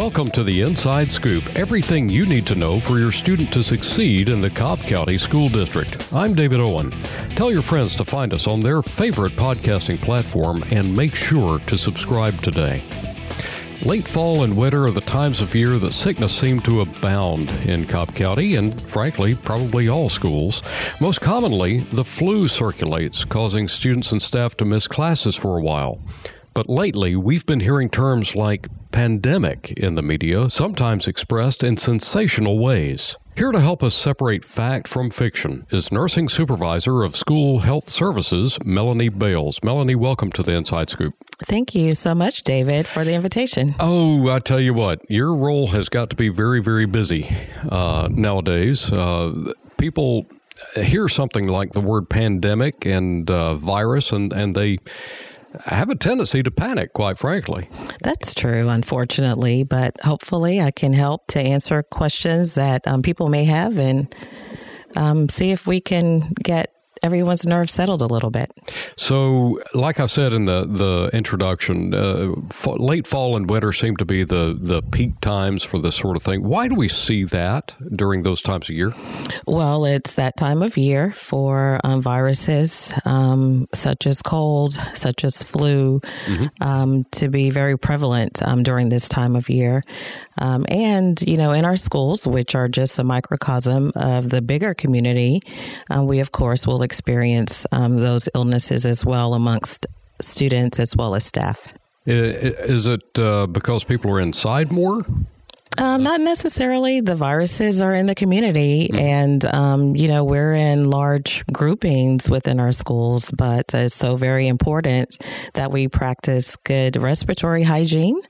Welcome to the Inside Scoop, everything you need to know for your student to succeed in the Cobb County School District. I'm David Owen. Tell your friends to find us on their favorite podcasting platform and make sure to subscribe today. Late fall and winter are the times of year that sickness seem to abound in Cobb County and, frankly, probably all schools. Most commonly, the flu circulates, causing students and staff to miss classes for a while. But lately, we've been hearing terms like pandemic in the media, sometimes expressed in sensational ways. Here to help us separate fact from fiction is nursing supervisor of school health services, Melanie Bales. Melanie, welcome to the Inside Scoop. Thank you so much, David, for the invitation. Oh, I tell you what, your role has got to be very, very busy uh, nowadays. Uh, people hear something like the word pandemic and uh, virus, and, and they have a tendency to panic, quite frankly. That's true, unfortunately, but hopefully I can help to answer questions that um, people may have and um, see if we can get everyone's nerves settled a little bit. So, like I said in the the introduction, uh, late fall and winter seem to be the the peak times for this sort of thing. Why do we see that during those times of year? Well, it's that time of year for um, viruses um, such as cold, such as flu, mm-hmm. um, to be very prevalent um, during this time of year. Um, and, you know, in our schools, which are just a microcosm of the bigger community, uh, we, of course, will experience um, those illnesses as well amongst students as well as staff. Is it uh, because people are inside more? Um, not necessarily. The viruses are in the community, mm-hmm. and um, you know we're in large groupings within our schools. But it's so very important that we practice good respiratory hygiene,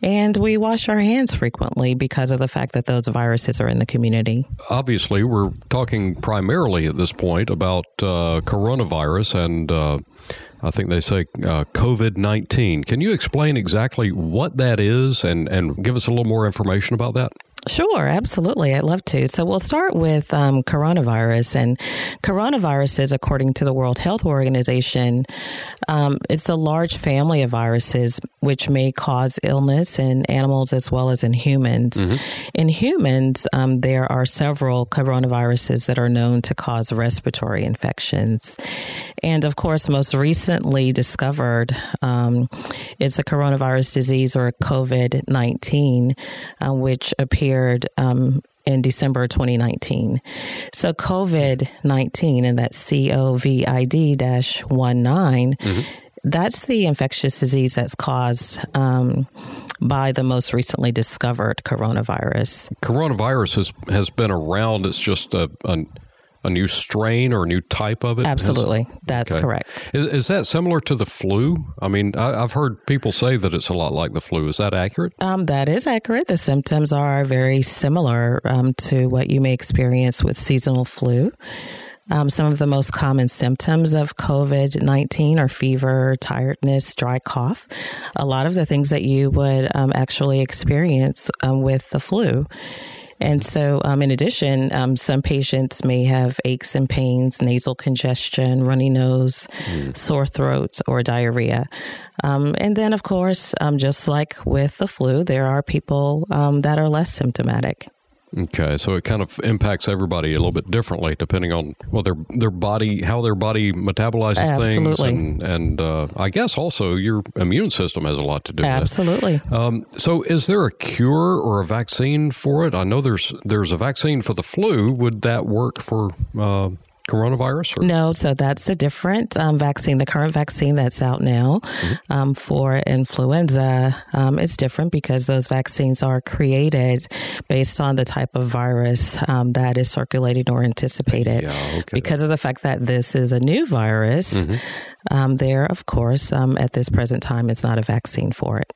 and we wash our hands frequently because of the fact that those viruses are in the community. Obviously, we're talking primarily at this point about uh, coronavirus and. Uh, I think they say uh, COVID 19. Can you explain exactly what that is and, and give us a little more information about that? Sure, absolutely. I'd love to. So we'll start with um, coronavirus. And coronaviruses, according to the World Health Organization, um, it's a large family of viruses which may cause illness in animals as well as in humans. Mm-hmm. In humans, um, there are several coronaviruses that are known to cause respiratory infections. And of course, most recently discovered um, is a coronavirus disease or COVID 19, uh, which appeared um, in December 2019. So COVID 19 and that COVID dash 19, mm-hmm. that's the infectious disease that's caused um, by the most recently discovered coronavirus. Coronavirus has, has been around. It's just a, a a new strain or a new type of it? Absolutely. That's okay. correct. Is, is, that similar to the flu? I mean, I, have heard people say that it's a lot like the flu. Is that accurate? Um, that is accurate. The symptoms are very similar um, to what you may experience with seasonal flu. Um, some of the most common symptoms of COVID 19 are fever, tiredness, dry cough. A lot of the things that you would um, actually experience um, with the flu. And so, um, in addition, um, some patients may have aches and pains, nasal congestion, runny nose, mm. sore throat, or diarrhea. Um, and then, of course, um, just like with the flu, there are people um, that are less symptomatic. Okay, so it kind of impacts everybody a little bit differently depending on well their their body how their body metabolizes Absolutely. things and and uh, I guess also your immune system has a lot to do Absolutely. with it. Um, so is there a cure or a vaccine for it? I know there's there's a vaccine for the flu. Would that work for uh, coronavirus? Or? No, so that's a different um, vaccine. The current vaccine that's out now mm-hmm. um, for influenza um, is different because those vaccines are created based on the type of virus um, that is circulating or anticipated. Yeah, okay. Because of the fact that this is a new virus. Mm-hmm um, there, of course, um, at this present time, it's not a vaccine for it.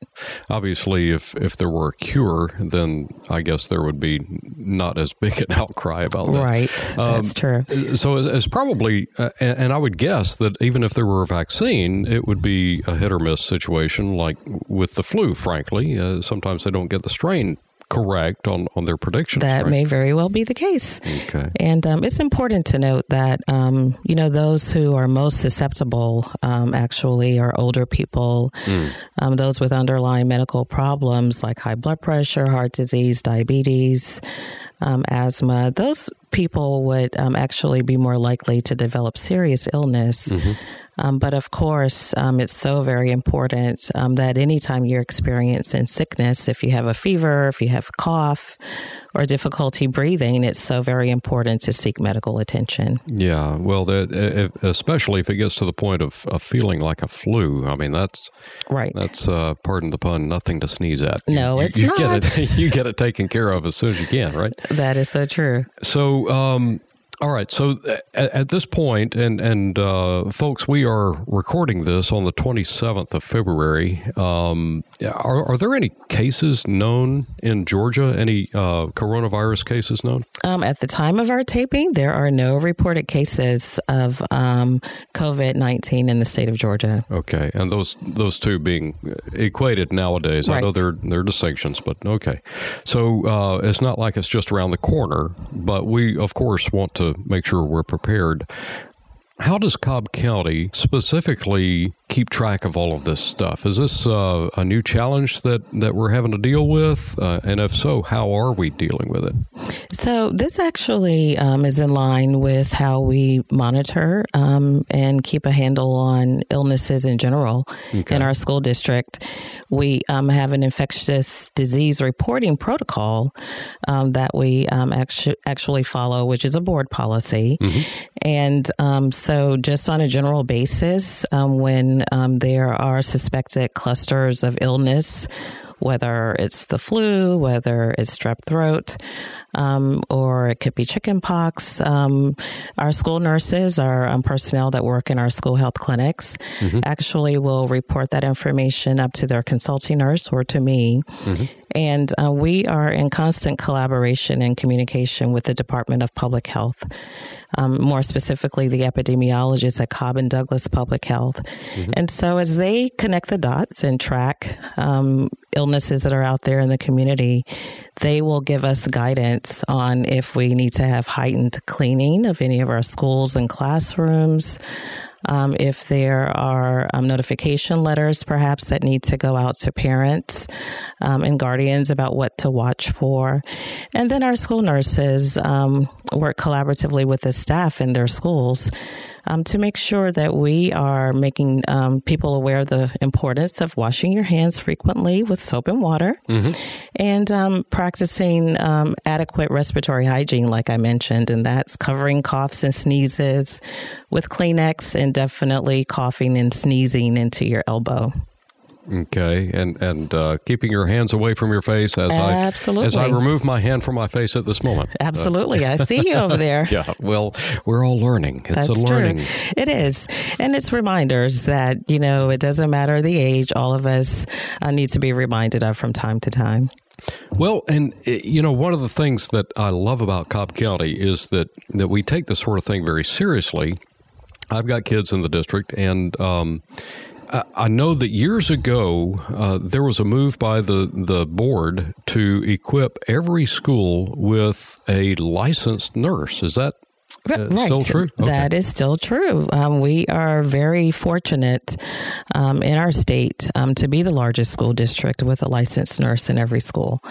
Obviously, if if there were a cure, then I guess there would be not as big an outcry about that. Right, that's true. So it's, it's probably, uh, and, and, I would guess that even if there were a vaccine, it would be a hit or miss situation, like with the flu. Frankly, uh, sometimes they don't get the strain correct on, on their predictions. That right? may very well be the case. Okay. And um, it's important to note that, um, you know, those who are most susceptible um, actually are older people, mm. those with underlying medical problems like high blood pressure, heart disease, diabetes. Um, asthma, those people would um, actually be more likely to develop serious illness. Mm-hmm. Um, but of course, um, it's so very important um, that anytime you're experiencing sickness, if you have a fever, if you have a cough, or difficulty breathing, it's so very important to seek medical attention. Yeah, well, that, especially if it gets to the point of, of feeling like a flu. I mean, that's right. That's uh, pardon the pun, nothing to sneeze at. No, it's you, not. Get it, you get it taken care of as soon as you can, right? That is so true. So, um, all right. So at, at, this point, and and uh, folks, we are recording this on the 27th of February. Um, are, are, there any cases known in Georgia? Any uh, coronavirus cases known? Um, at the time of our taping, there are no reported cases of um, COVID 19 in the state of Georgia. Okay, and those those two being equated nowadays. Right. I know there there are distinctions, but okay. So uh, it's not like it's just around the corner, but we of course want to make sure we're prepared. How does Cobb County specifically keep track of all of this stuff? Is this uh, a new challenge that, that we're having to deal with? Uh, and if so, how are we dealing with it? So, this actually um, is in line with how we monitor um, and keep a handle on illnesses in general okay. in our school district. We um, have an infectious disease reporting protocol um, that we um, actu- actually follow, which is a board policy. Mm-hmm. And um, so, just on a general basis, when um, there are suspected clusters of illness, whether it's the flu, whether it's strep throat, um, or it could be chickenpox. Um, our school nurses, our um, personnel that work in our school health clinics, mm-hmm. actually will report that information up to their consulting nurse or to me. Mm-hmm. And uh, we are in constant collaboration and communication with the Department of Public Health um, more specifically the epidemiologists at Cobb and Douglas Public Health. Mm-hmm. And so as they connect the dots and track um, illnesses that are out there in the community, they will give us guidance on if we need to have heightened cleaning of any of our schools and classrooms. Um, if there are um, notification letters, perhaps that need to go out to parents um, and guardians about what to watch for. And then our school nurses um, work collaboratively with the staff in their schools um, to make sure that we are making um, people aware of the importance of washing your hands frequently with soap and water mm-hmm. and um, practicing um, adequate respiratory hygiene, like I mentioned, and that's covering coughs and sneezes with Kleenex and definitely coughing and sneezing into your elbow. Okay, and and uh, keeping your hands away from your face as Absolutely. I as I remove my hand from my face at this moment. Absolutely, uh, I see you over there. yeah, well, we're all learning. It's That's a learning. True. It is, and it's reminders that you know it doesn't matter the age. All of us uh, need to be reminded of from time to time. Well, and eh, you know, one of the things that I love about Cobb County is that that we take this sort of thing very seriously. I've got kids in the district, and um, I know that years ago uh, there was a move by the, the board to equip every school with a licensed nurse. Is that uh, right. Still true? Okay. That is still true. Um, we are very fortunate um, in our state um, to be the largest school district with a licensed nurse in every school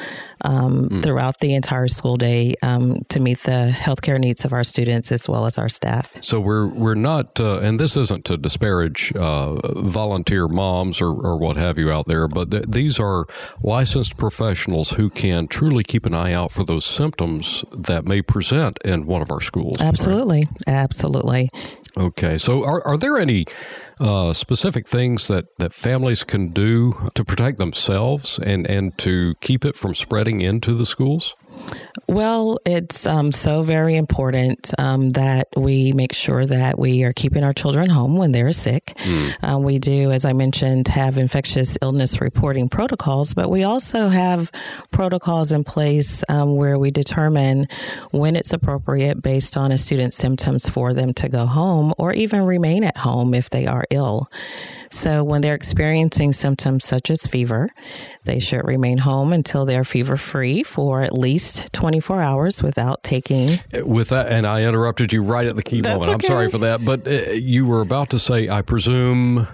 mm. throughout the entire school day um, to meet the healthcare needs of our students as well as our staff. So we're we're not, uh, and this isn't to disparage uh, volunteer moms or, or what have you out there, but th- these are licensed professionals who can truly keep an eye out for those symptoms that may present in one of our schools. Absolutely. Right? Absolutely. Okay. So are, are there any uh, specific things that, that families can do to protect themselves and, and to keep it from spreading into the schools? Well, it's um, so very important um, that we make sure that we are keeping our children home when they're sick. Mm. Um, we do, as I mentioned, have infectious illness reporting protocols, but we also have protocols in place um, where we determine when it's appropriate based on a student's symptoms for them to go home or even remain at home if they are ill. So when they're experiencing symptoms such as fever, they should remain home until they're fever free for at least 24 hours without taking. With that, and I interrupted you right at the key That's moment. I'm sorry for that, but uh, you were about to say, I presume,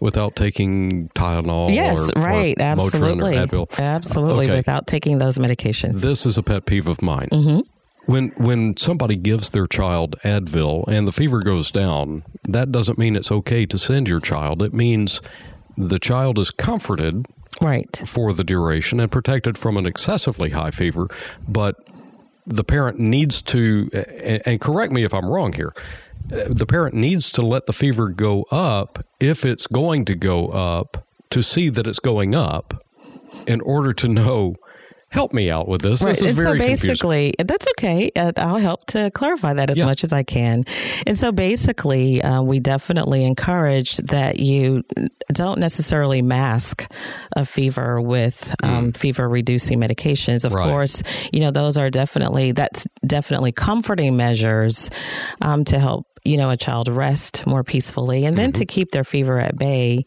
without taking Tylenol. yes, or, right. or Motrin absolutely. or Advil. Absolutely. Okay. Without taking those medications. This is a pet peeve of mine. Mm-hmm. When when somebody gives their child Advil and the fever goes down, that doesn't mean it's okay to send your child. It means the child is comforted right. for the duration and protected from an excessively high fever, but the parent needs to and, correct me if I'm wrong here. The parent needs to let the fever go up if it's going to go up to see that it's going up in order to know help me out with this. Right. This is and so very confusing. basically, that's okay. Uh, I'll help to clarify that as Yeah. much as I can. And so basically, uh, we definitely encourage that you don't necessarily mask a fever with um, fever reducing medications. Of Mm. Right. course, you know, those are definitely, that's definitely comforting measures um, to help you know, a child rest more peacefully and then to keep their fever at bay.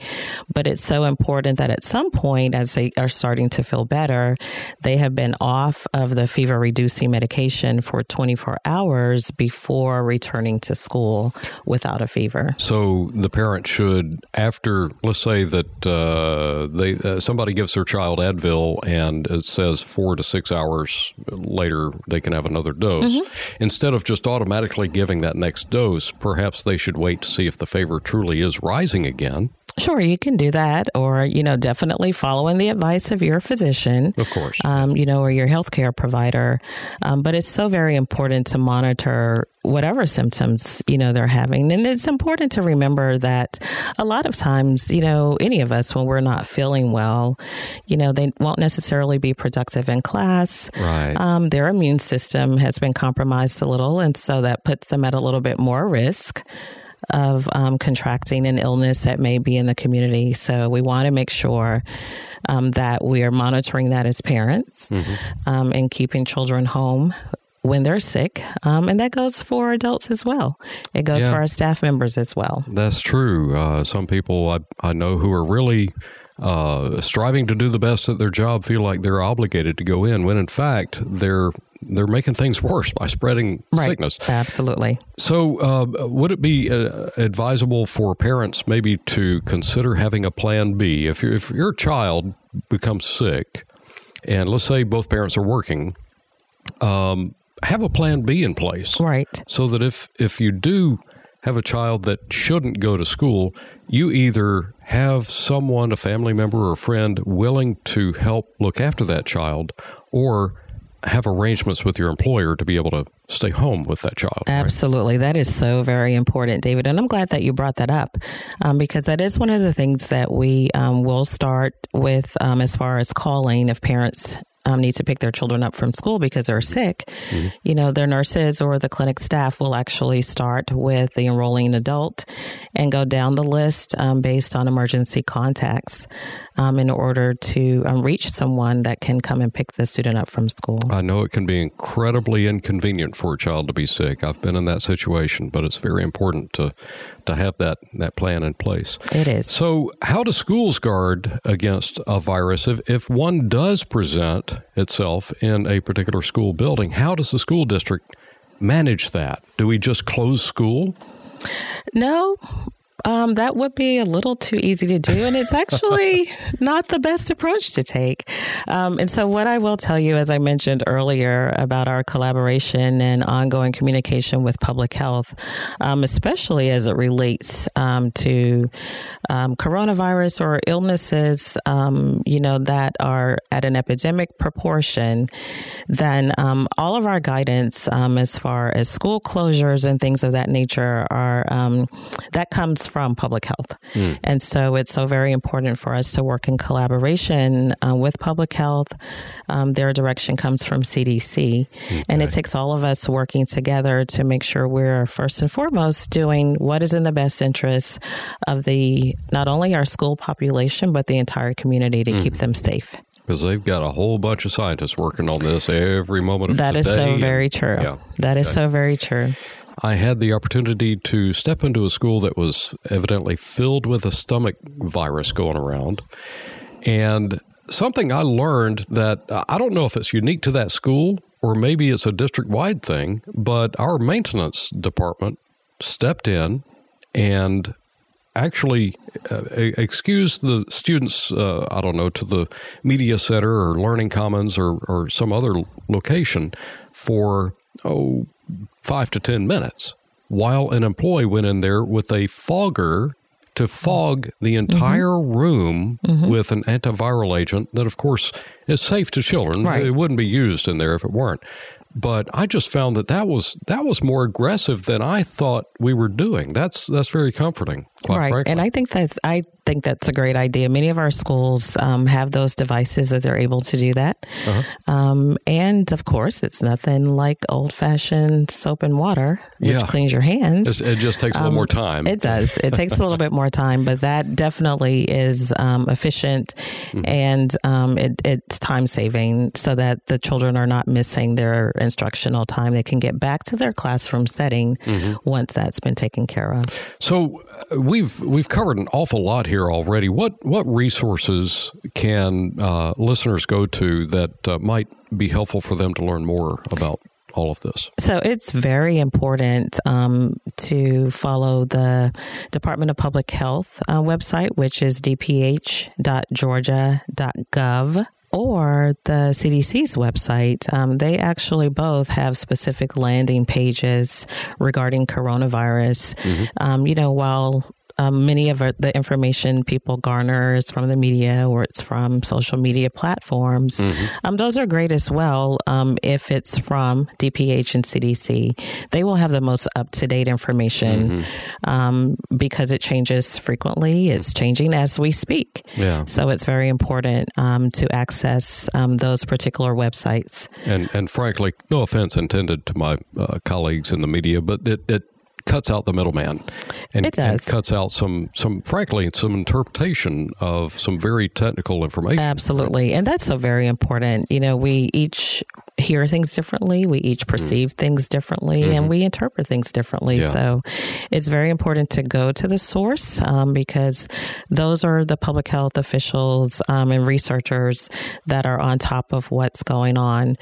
But it's so important that at some point, as they are starting to feel better, they have been off of the fever reducing medication for 24 hours before returning to school without a fever. So the parent should, after let's say that uh, they uh, somebody gives their child Advil and it says four to six hours later they can have another dose. Instead of just automatically giving that next dose, perhaps they should wait to see if the favor truly is rising again. Sure, you can do that, or, you know, definitely following the advice of your physician. Of course. um, you know, or your healthcare provider. Um, but it's so very important to monitor whatever symptoms, you know, they're having. And it's important to remember that a lot of times, you know, any of us, when we're not feeling well, you know, they won't necessarily be productive in class. Right. Um, their immune system has been compromised a little, and so that puts them at a little bit more risk of um, contracting an illness that may be in the community. So we want to make sure um, that we are monitoring that as parents um, and keeping children home when they're sick. Um, and that goes for adults as well. It goes Yeah. for our staff members as well. That's true. Uh, some people I, I know who are really uh, striving to do the best at their job feel like they're obligated to go in when in fact they're they're making things worse by spreading sickness. Absolutely. So, uh, would it be uh, advisable for parents maybe to consider having a plan B if your if your child becomes sick, and let's say both parents are working, um, have a plan B in place Right. so that if if you do have a child that shouldn't go to school, you either have someone, a family member or a friend, willing to help look after that child, or have arrangements with your employer to be able to stay home with that child. right? Absolutely. That is so very important, David. And I'm glad that you brought that up um, because that is one of the things that we um, will start with um, as far as calling if parents. Um, need to pick their children up from school because they're sick. You know, their nurses or the clinic staff will actually start with the enrolling adult and go down the list um, based on emergency contacts um, in order to um, reach someone that can come and pick the student up from school. I know it can be incredibly inconvenient for a child to be sick. I've been in that situation, but it's very important to to have that that plan in place. It is. So, how do schools guard against a virus if if one does present itself in a particular school building? How does the school district manage that? Do we just close school? No, um, that would be a little too easy to do, and it's actually not the best approach to take. Um, and so, what I will tell you, as I mentioned earlier, about our collaboration and ongoing communication with public health, um, especially as it relates um, to um, coronavirus or illnesses, um, you know, that are at an epidemic proportion, then um, all of our guidance um, as far as school closures and things of that nature are um, that comes from public health. And so it's so very important for us to work in collaboration uh, with public health. Um, their direction comes from CDC. And it takes all of us working together to make sure we're first and foremost doing what is in the best interest of the not only our school population, but the entire community to keep them safe. Because they've got a whole bunch of scientists working on this every moment of That the is day. so very true. Yeah. That is Okay. so very true. I had the opportunity to step into a school that was evidently filled with a stomach virus going around. And something I learned that I don't know if it's unique to that school or maybe it's a district wide thing, but our maintenance department stepped in and actually uh, excused the students, uh, I don't know, to the media center or learning commons or, or some other location for, oh, five to 10 minutes while an employee went in there with a fogger to fog the mm-hmm. entire mm-hmm. room mm-hmm. with an antiviral agent that, of course, is safe to children. Right. It wouldn't be used in there if it weren't. But I just found that that was that was more aggressive than I thought we were doing. That's that's very comforting, right? Frankly. And I think that's I think that's a great idea. Many of our schools um, have those devices that they're able to do that. Uh-huh. Um, and of course, it's nothing like old fashioned soap and water, which yeah. cleans your hands. It's, it just takes a little um, more time. It does. It takes a little bit more time, but that definitely is um, efficient mm-hmm. and um, it, it's time saving so that the children are not missing their instructional time. They can get back to their classroom setting mm-hmm. once that's been taken care of. So uh, we've we've covered an awful lot here already. What what resources can uh, listeners go to that uh, might be helpful for them to learn more about all of this? So it's very important um, to follow the Department of Public Health uh, website, which is dph.georgia.gov or the CDC's website. Um, they actually both have specific landing pages regarding coronavirus. Mm-hmm. Um, you know, while um, many of the information people garner is from the media or it's from social media platforms. Mm-hmm. Um, those are great as well. Um, if it's from DPH and CDC, they will have the most up to date information mm-hmm. Um, because it changes frequently. It's changing as we speak. Yeah. So it's very important um, to access um, those particular websites. And and frankly, no offense intended to my uh, colleagues in the media, but it, it cuts out the middleman. And, it does. And cuts out some, some, frankly, some interpretation of some very technical information. Absolutely. And that's so very important. You know, we each hear things differently, we each mm-hmm. perceive things differently, mm-hmm. and we interpret things differently. Yeah. So it's very important to go to the source um, because those are the public health officials um, and researchers that are on top of what's going on.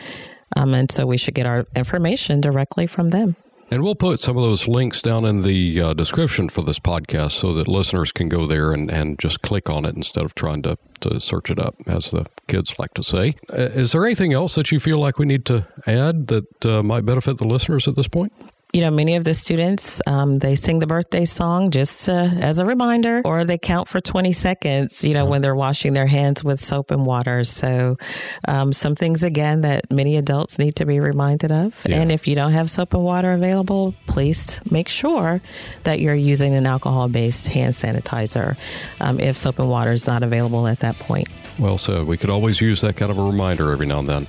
Um, and so we should get our information directly from them. And we'll put some of those links down in the uh, description for this podcast so that listeners can go there and, and just click on it instead of trying to, to search it up, as the kids like to say. Uh, is there anything else that you feel like we need to add that uh, might benefit the listeners at this point? You know, many of the students, um, they sing the birthday song just to, as a reminder, or they count for 20 seconds, you know, when they're washing their hands with soap and water. So, um, some things, again, that many adults need to be reminded of. Yeah. And if you don't have soap and water available, please make sure that you're using an alcohol based hand sanitizer um, if soap and water is not available at that point. Well said. We could always use that kind of a reminder every now and then.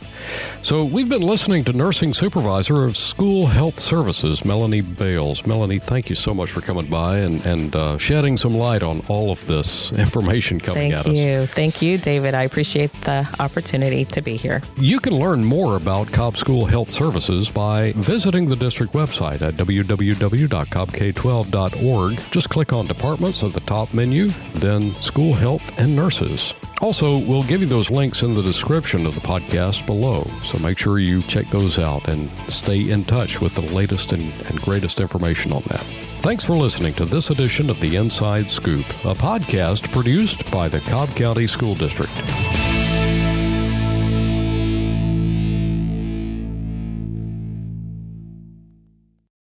So, we've been listening to Nursing Supervisor of School Health Services, Melanie Bales. Melanie, thank you so much for coming by and, and uh, shedding some light on all of this information coming thank at you. us. Thank you. Thank you, David. I appreciate the opportunity to be here. You can learn more about Cobb School Health Services by visiting the district website at www.cobbk12.org. Just click on Departments at the top menu, then School Health and Nurses. Also, we'll give you those links in the description of the podcast below, so make sure you check those out and stay in touch with the latest and, and greatest information on that. Thanks for listening to this edition of The Inside Scoop, a podcast produced by the Cobb County School District.